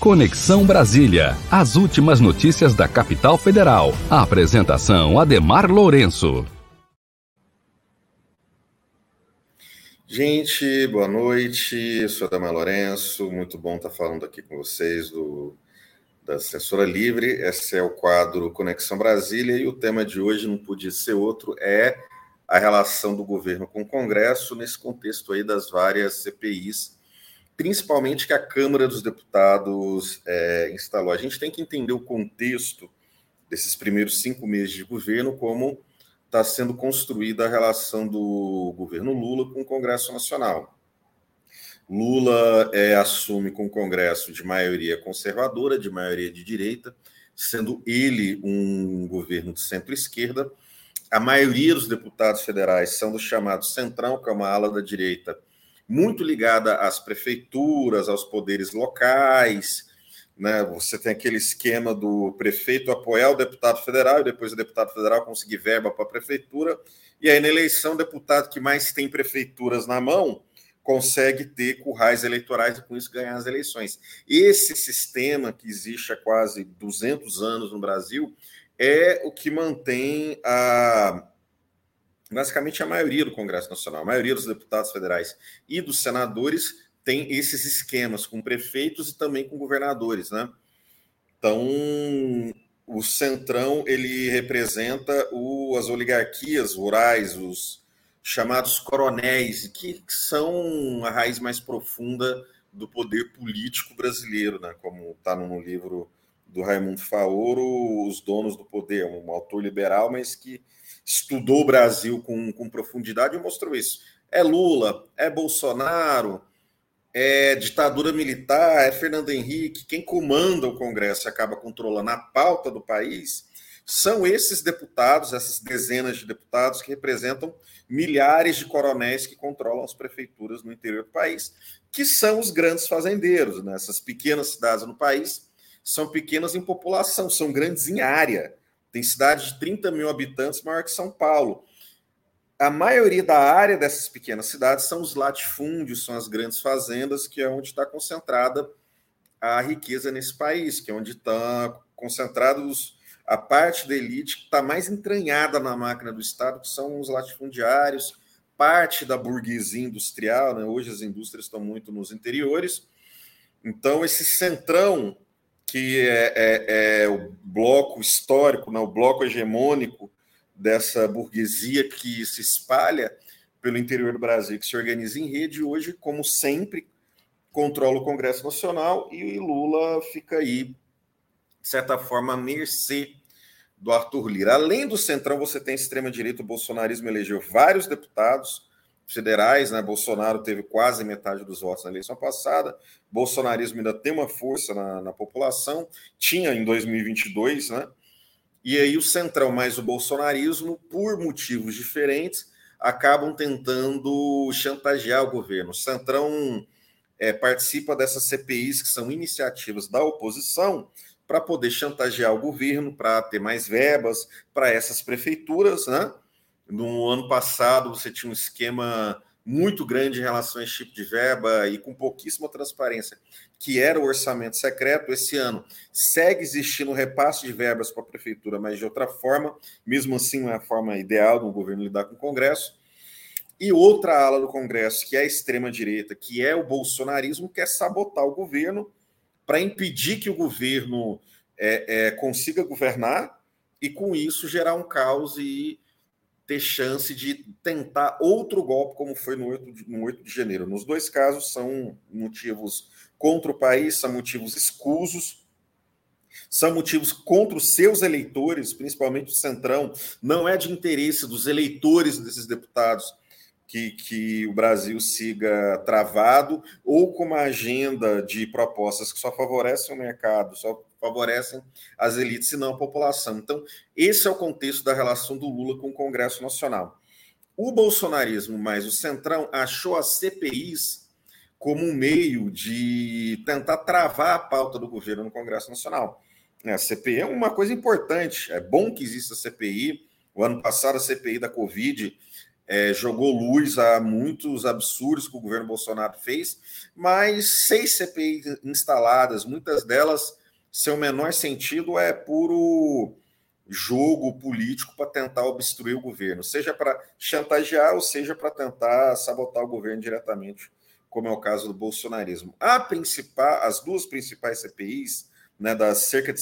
Conexão Brasília. As últimas notícias da capital federal. A apresentação Ademar Lourenço. Gente, boa noite. Eu sou Ademar Lourenço. Muito bom estar falando aqui com vocês do da Censura Livre. Esse é o quadro Conexão Brasília e o tema de hoje não podia ser outro, é a relação do governo com o Congresso nesse contexto aí das várias CPIs principalmente que a Câmara dos Deputados é, instalou. A gente tem que entender o contexto desses primeiros cinco meses de governo, como está sendo construída a relação do governo Lula com o Congresso Nacional. Lula é, assume com o Congresso de maioria conservadora, de maioria de direita, sendo ele um governo de centro-esquerda. A maioria dos deputados federais são do chamado Centrão, que é uma ala da direita muito ligada às prefeituras, aos poderes locais. Né? Você tem aquele esquema do prefeito apoiar o deputado federal e depois o deputado federal conseguir verba para a prefeitura. E aí, na eleição, o deputado que mais tem prefeituras na mão consegue ter currais eleitorais e, com isso, ganhar as eleições. Esse sistema que existe há quase 200 anos no Brasil é o que mantém a, basicamente a maioria do Congresso Nacional, a maioria dos deputados federais e dos senadores tem esses esquemas com prefeitos e também com governadores, né? Então, o Centrão ele representa o, as oligarquias rurais, os chamados coronéis, que são a raiz mais profunda do poder político brasileiro, né? Como está no livro do Raimundo Faoro, Os Donos do Poder, um autor liberal, mas que estudou o Brasil com, com profundidade e mostrou isso. É Lula, é Bolsonaro, é ditadura militar, é Fernando Henrique, quem comanda o Congresso e acaba controlando a pauta do país, são esses deputados, essas dezenas de deputados que representam milhares de coronéis que controlam as prefeituras no interior do país, que são os grandes fazendeiros. Né? Essas pequenas cidades no país são pequenas em população, são grandes em área. Tem cidade de 30 mil habitantes maior que São Paulo. A maioria da área dessas pequenas cidades são os latifúndios, são as grandes fazendas, que é onde está concentrada a riqueza nesse país, que é onde está concentrados a parte da elite que está mais entranhada na máquina do Estado, que são os latifundiários, parte da burguesia industrial, né? hoje as indústrias estão muito nos interiores. Então, esse centrão que é, é, é, o bloco histórico, né, o bloco hegemônico dessa burguesia que se espalha pelo interior do Brasil, que se organiza em rede, hoje, como sempre, controla o Congresso Nacional e Lula fica aí, de certa forma, à mercê do Arthur Lira. Além do Centrão, você tem extrema-direita, o bolsonarismo elegeu vários deputados, federais, né? Bolsonaro teve quase metade dos votos na eleição passada. Bolsonarismo ainda tem uma força na, na população, tinha em 2022, né? E aí o centrão mais o bolsonarismo, por motivos diferentes, acabam tentando chantagear o governo. O centrão é, participa dessas CPIs que são iniciativas da oposição para poder chantagear o governo, para ter mais verbas para essas prefeituras, né? No ano passado, você tinha um esquema muito grande em relação a esse tipo de verba e com pouquíssima transparência, que era o orçamento secreto. Esse ano segue existindo repasse de verbas para a prefeitura, mas de outra forma, mesmo assim, não é a forma ideal do governo lidar com o Congresso. E outra ala do Congresso, que é a extrema-direita, que é o bolsonarismo, quer sabotar o governo para impedir que o governo é, é, consiga governar e, com isso, gerar um caos e ter chance de tentar outro golpe, como foi no 8, de, no 8 de janeiro. Nos dois casos, são motivos contra o país, são motivos escusos, são motivos contra os seus eleitores, principalmente o Centrão. Não é de interesse dos eleitores desses deputados que, que o Brasil siga travado ou com uma agenda de propostas que só favorecem o mercado, só favorecem as elites e não a população. Então, esse é o contexto da relação do Lula com o Congresso Nacional. O bolsonarismo mais o Centrão achou as CPIs como um meio de tentar travar a pauta do governo no Congresso Nacional. A CPI é uma coisa importante, é bom que exista a CPI. O ano passado, a CPI da Covid é, jogou luz a muitos absurdos que o governo Bolsonaro fez, mas seis CPIs instaladas, muitas delas, seu menor sentido é puro jogo político para tentar obstruir o governo, seja para chantagear ou seja para tentar sabotar o governo diretamente, como é o caso do bolsonarismo. A principal, as duas principais CPIs, né, das cerca de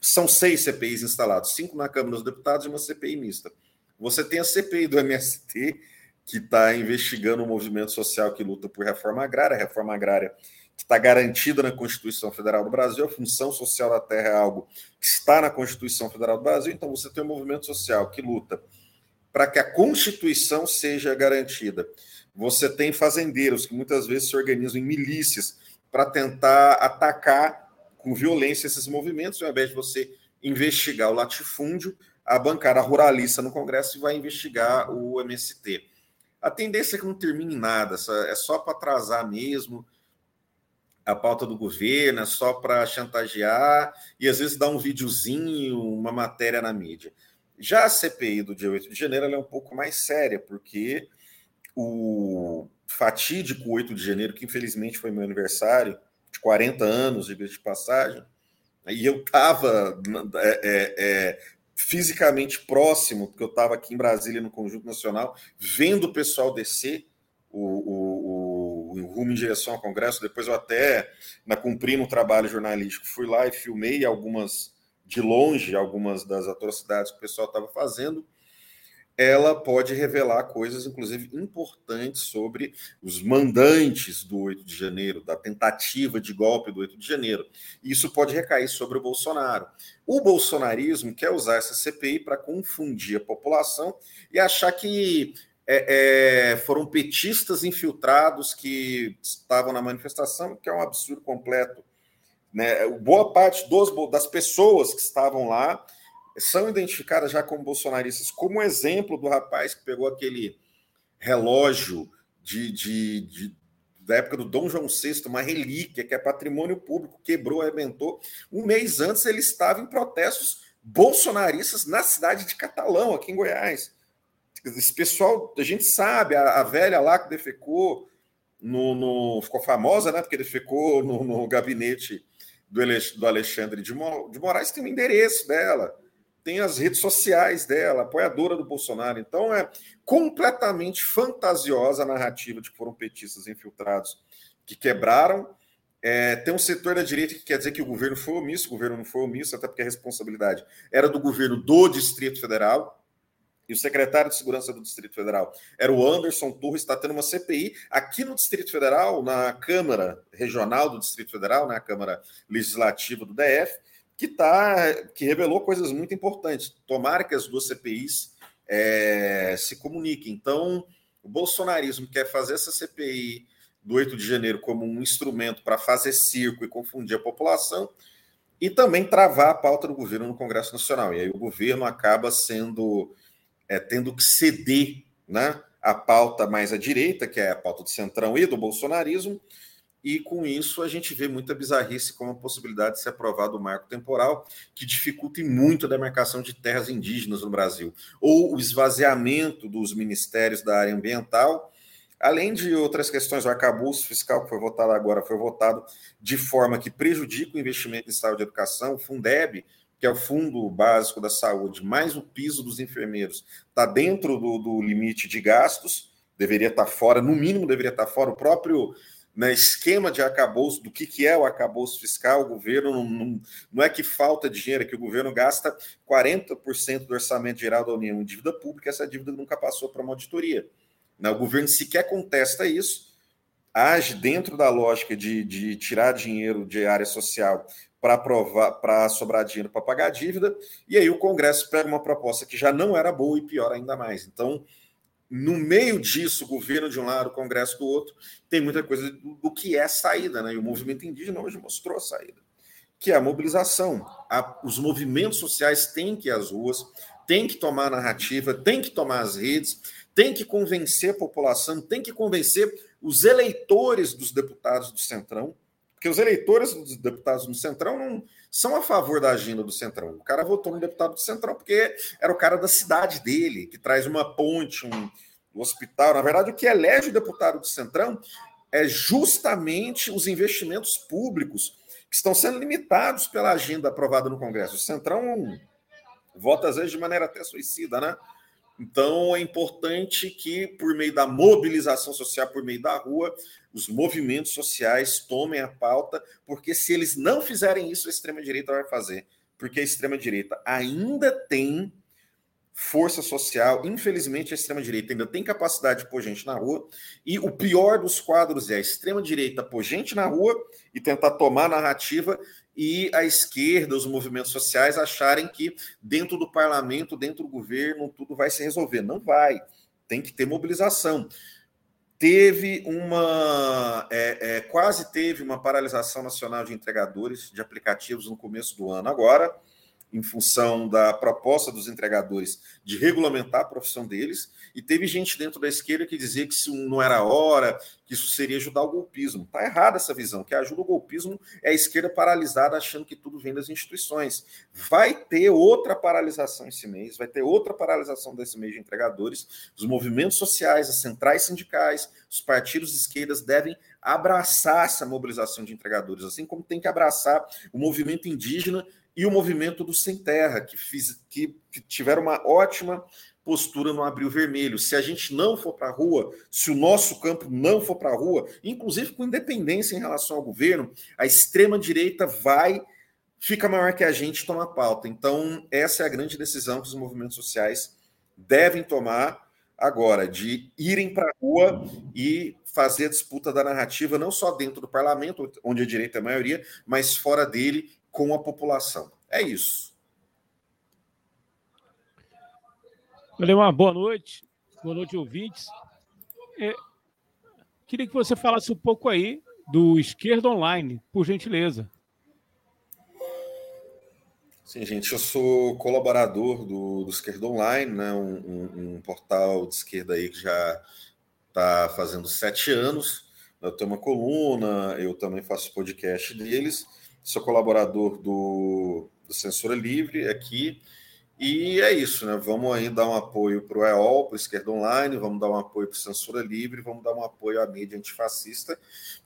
são seis CPIs instalados, cinco na Câmara dos Deputados e uma CPI mista. Você tem a CPI do MST, que está investigando o movimento social que luta por reforma agrária, a reforma agrária está garantida na Constituição Federal do Brasil, a função social da terra é algo que está na Constituição Federal do Brasil, então você tem um movimento social que luta para que a Constituição seja garantida. Você tem fazendeiros que muitas vezes se organizam em milícias para tentar atacar com violência esses movimentos, ao invés de você investigar o latifúndio, a bancada ruralista no Congresso vai investigar o MST. A tendência é que não termine nada, é só para atrasar mesmo, a pauta do governo, é só para chantagear e às vezes dar um videozinho, uma matéria na mídia. Já a CPI do dia 8 de janeiro é um pouco mais séria, porque o fatídico 8 de janeiro, que infelizmente foi meu aniversário, de 40 anos de de passagem, e eu estava é, é, é, fisicamente próximo, porque eu estava aqui em Brasília, no Conjunto Nacional, vendo o pessoal descer o, o rumo em direção ao Congresso. Depois eu até, na cumprindo um trabalho jornalístico, fui lá e filmei algumas de longe, algumas das atrocidades que o pessoal estava fazendo. Ela pode revelar coisas, inclusive, importantes sobre os mandantes do 8 de janeiro, da tentativa de golpe do 8 de janeiro. Isso pode recair sobre o Bolsonaro. O bolsonarismo quer usar essa CPI para confundir a população e achar que é, é, foram petistas infiltrados que estavam na manifestação, que é um absurdo completo. Né? Boa parte dos, das pessoas que estavam lá são identificadas já como bolsonaristas, como exemplo do rapaz que pegou aquele relógio de, de, de, da época do Dom João VI, uma relíquia que é patrimônio público, quebrou, arrebentou. Um mês antes ele estava em protestos bolsonaristas na cidade de Catalão, aqui em Goiás. Esse pessoal, a gente sabe, a, a velha lá que defecou no, no, ficou famosa, né? Porque defecou no, no gabinete do, do Alexandre de, de Moraes, tem o endereço dela, tem as redes sociais dela, apoiadora do Bolsonaro. Então é completamente fantasiosa a narrativa de que foram petistas infiltrados que quebraram. É, tem um setor da direita que quer dizer que o governo foi omisso, o governo não foi omisso, até porque a responsabilidade era do governo do Distrito Federal. E o secretário de Segurança do Distrito Federal era o Anderson Torres, está tendo uma CPI aqui no Distrito Federal, na Câmara Regional do Distrito Federal, na Câmara Legislativa do DF, que, tá, que revelou coisas muito importantes. Tomara que as duas CPIs é, se comuniquem. Então, o bolsonarismo quer fazer essa CPI do 8 de janeiro como um instrumento para fazer circo e confundir a população e também travar a pauta do governo no Congresso Nacional. E aí o governo acaba sendo é, tendo que ceder né, a pauta mais à direita, que é a pauta do centrão e do bolsonarismo, e com isso a gente vê muita bizarrice como a possibilidade de ser aprovado o marco temporal, que dificulta muito a demarcação de terras indígenas no Brasil, ou o esvaziamento dos ministérios da área ambiental, além de outras questões, o arcabouço fiscal que foi votado agora foi votado de forma que prejudica o investimento em saúde e educação, o Fundeb, que é o Fundo Básico da Saúde, mais o piso dos enfermeiros, está dentro do, do, limite de gastos, deveria estar tá fora, no mínimo deveria estar tá fora. O próprio né, esquema de arcabouço, do que, que é o arcabouço fiscal, o governo não, não, não é que falta dinheiro, é que o governo gasta 40% do orçamento geral da União em dívida pública, essa dívida nunca passou para uma auditoria. Né, o governo sequer contesta isso, age dentro da lógica de, de tirar dinheiro de área social para aprovar, para sobrar dinheiro para pagar a dívida, e aí o Congresso pega uma proposta que já não era boa e pior ainda mais. Então, no meio disso, o governo de um lado, o Congresso do outro, tem muita coisa do, do que é saída, né? E o movimento indígena hoje mostrou a saída, que é a mobilização. A, os movimentos sociais têm que ir às ruas, têm que tomar a narrativa, têm que tomar as redes, têm que convencer a população, têm que convencer os eleitores dos deputados do Centrão porque os eleitores dos deputados do Centrão não são a favor da agenda do Centrão. O cara votou no deputado do Centrão porque era o cara da cidade dele, que traz uma ponte, um, do hospital. Na verdade, o que elege o deputado do Centrão é justamente os investimentos públicos que estão sendo limitados pela agenda aprovada no Congresso. O Centrão vota, às vezes, de maneira até suicida, né? Então, é importante que, por meio da mobilização social, por meio da rua, os movimentos sociais tomem a pauta, porque se eles não fizerem isso, a extrema-direita vai fazer. Porque a extrema-direita ainda tem força social. Infelizmente, a extrema-direita ainda tem capacidade de pôr gente na rua. E o pior dos quadros é a extrema-direita pôr gente na rua e tentar tomar a narrativa, e a esquerda, os movimentos sociais acharem que dentro do parlamento, dentro do governo, tudo vai se resolver. Não vai. Tem que ter mobilização. Teve uma. É, é, quase teve uma paralisação nacional de entregadores de aplicativos no começo do ano. Agora em função da proposta dos entregadores de regulamentar a profissão deles, e teve gente dentro da esquerda que dizia que isso não era hora, que isso seria ajudar o golpismo. Está errada essa visão, que ajuda o golpismo é a esquerda paralisada achando que tudo vem das instituições. Vai ter outra paralisação esse mês, vai ter outra paralisação desse mês de entregadores. Os movimentos sociais, as centrais sindicais, os partidos de esquerdas devem abraçar essa mobilização de entregadores, assim como tem que abraçar o movimento indígena e o movimento do Sem Terra, que, fiz, que, que tiveram uma ótima postura no Abril Vermelho. Se a gente não for para a rua, se o nosso campo não for para a rua, inclusive com independência em relação ao governo, a extrema-direita vai, fica maior que a gente toma pauta. Então, essa é a grande decisão que os movimentos sociais devem tomar agora, de irem para a rua e fazer a disputa da narrativa, não só dentro do parlamento, onde a direita é a maioria, mas fora dele com a população. É isso. Valeu, uma boa noite. Boa noite, ouvintes. É, queria que você falasse um pouco aí do Esquerda Online, por gentileza. Sim, gente, eu sou colaborador do, do Esquerda Online, né, um, um, um portal de esquerda aí que já está fazendo sete anos. Eu tenho uma coluna, eu também faço podcast deles sou colaborador do, do Censura Livre aqui. E é isso, né? Vamos aí dar um apoio para o EOL, para o Esquerda Online, vamos dar um apoio para Censura Livre, vamos dar um apoio à mídia antifascista,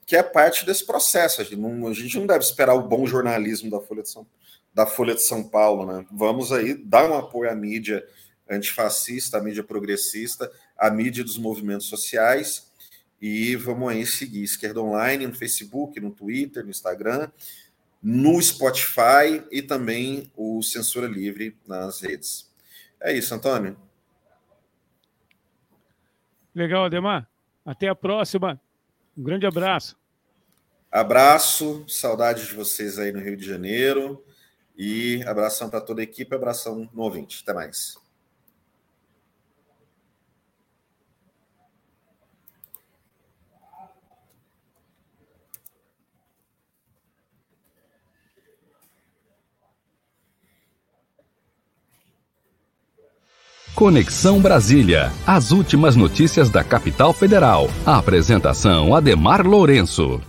que é parte desse processo. A gente não, a gente não deve esperar o bom jornalismo da Folha de São, da Folha de São Paulo, né? Vamos aí dar um apoio à mídia antifascista, à mídia progressista, à mídia dos movimentos sociais, e vamos aí seguir Esquerda Online no Facebook, no Twitter, no Instagram no Spotify e também o Censura Livre nas redes. É isso, Antônio. Legal, Ademar. Até a próxima. Um grande abraço. Abraço, saudades de vocês aí no Rio de Janeiro. E abração para toda a equipe, abração no ouvinte. Até mais. Conexão Brasília. As últimas notícias da capital federal. A apresentação Ademar Lourenço.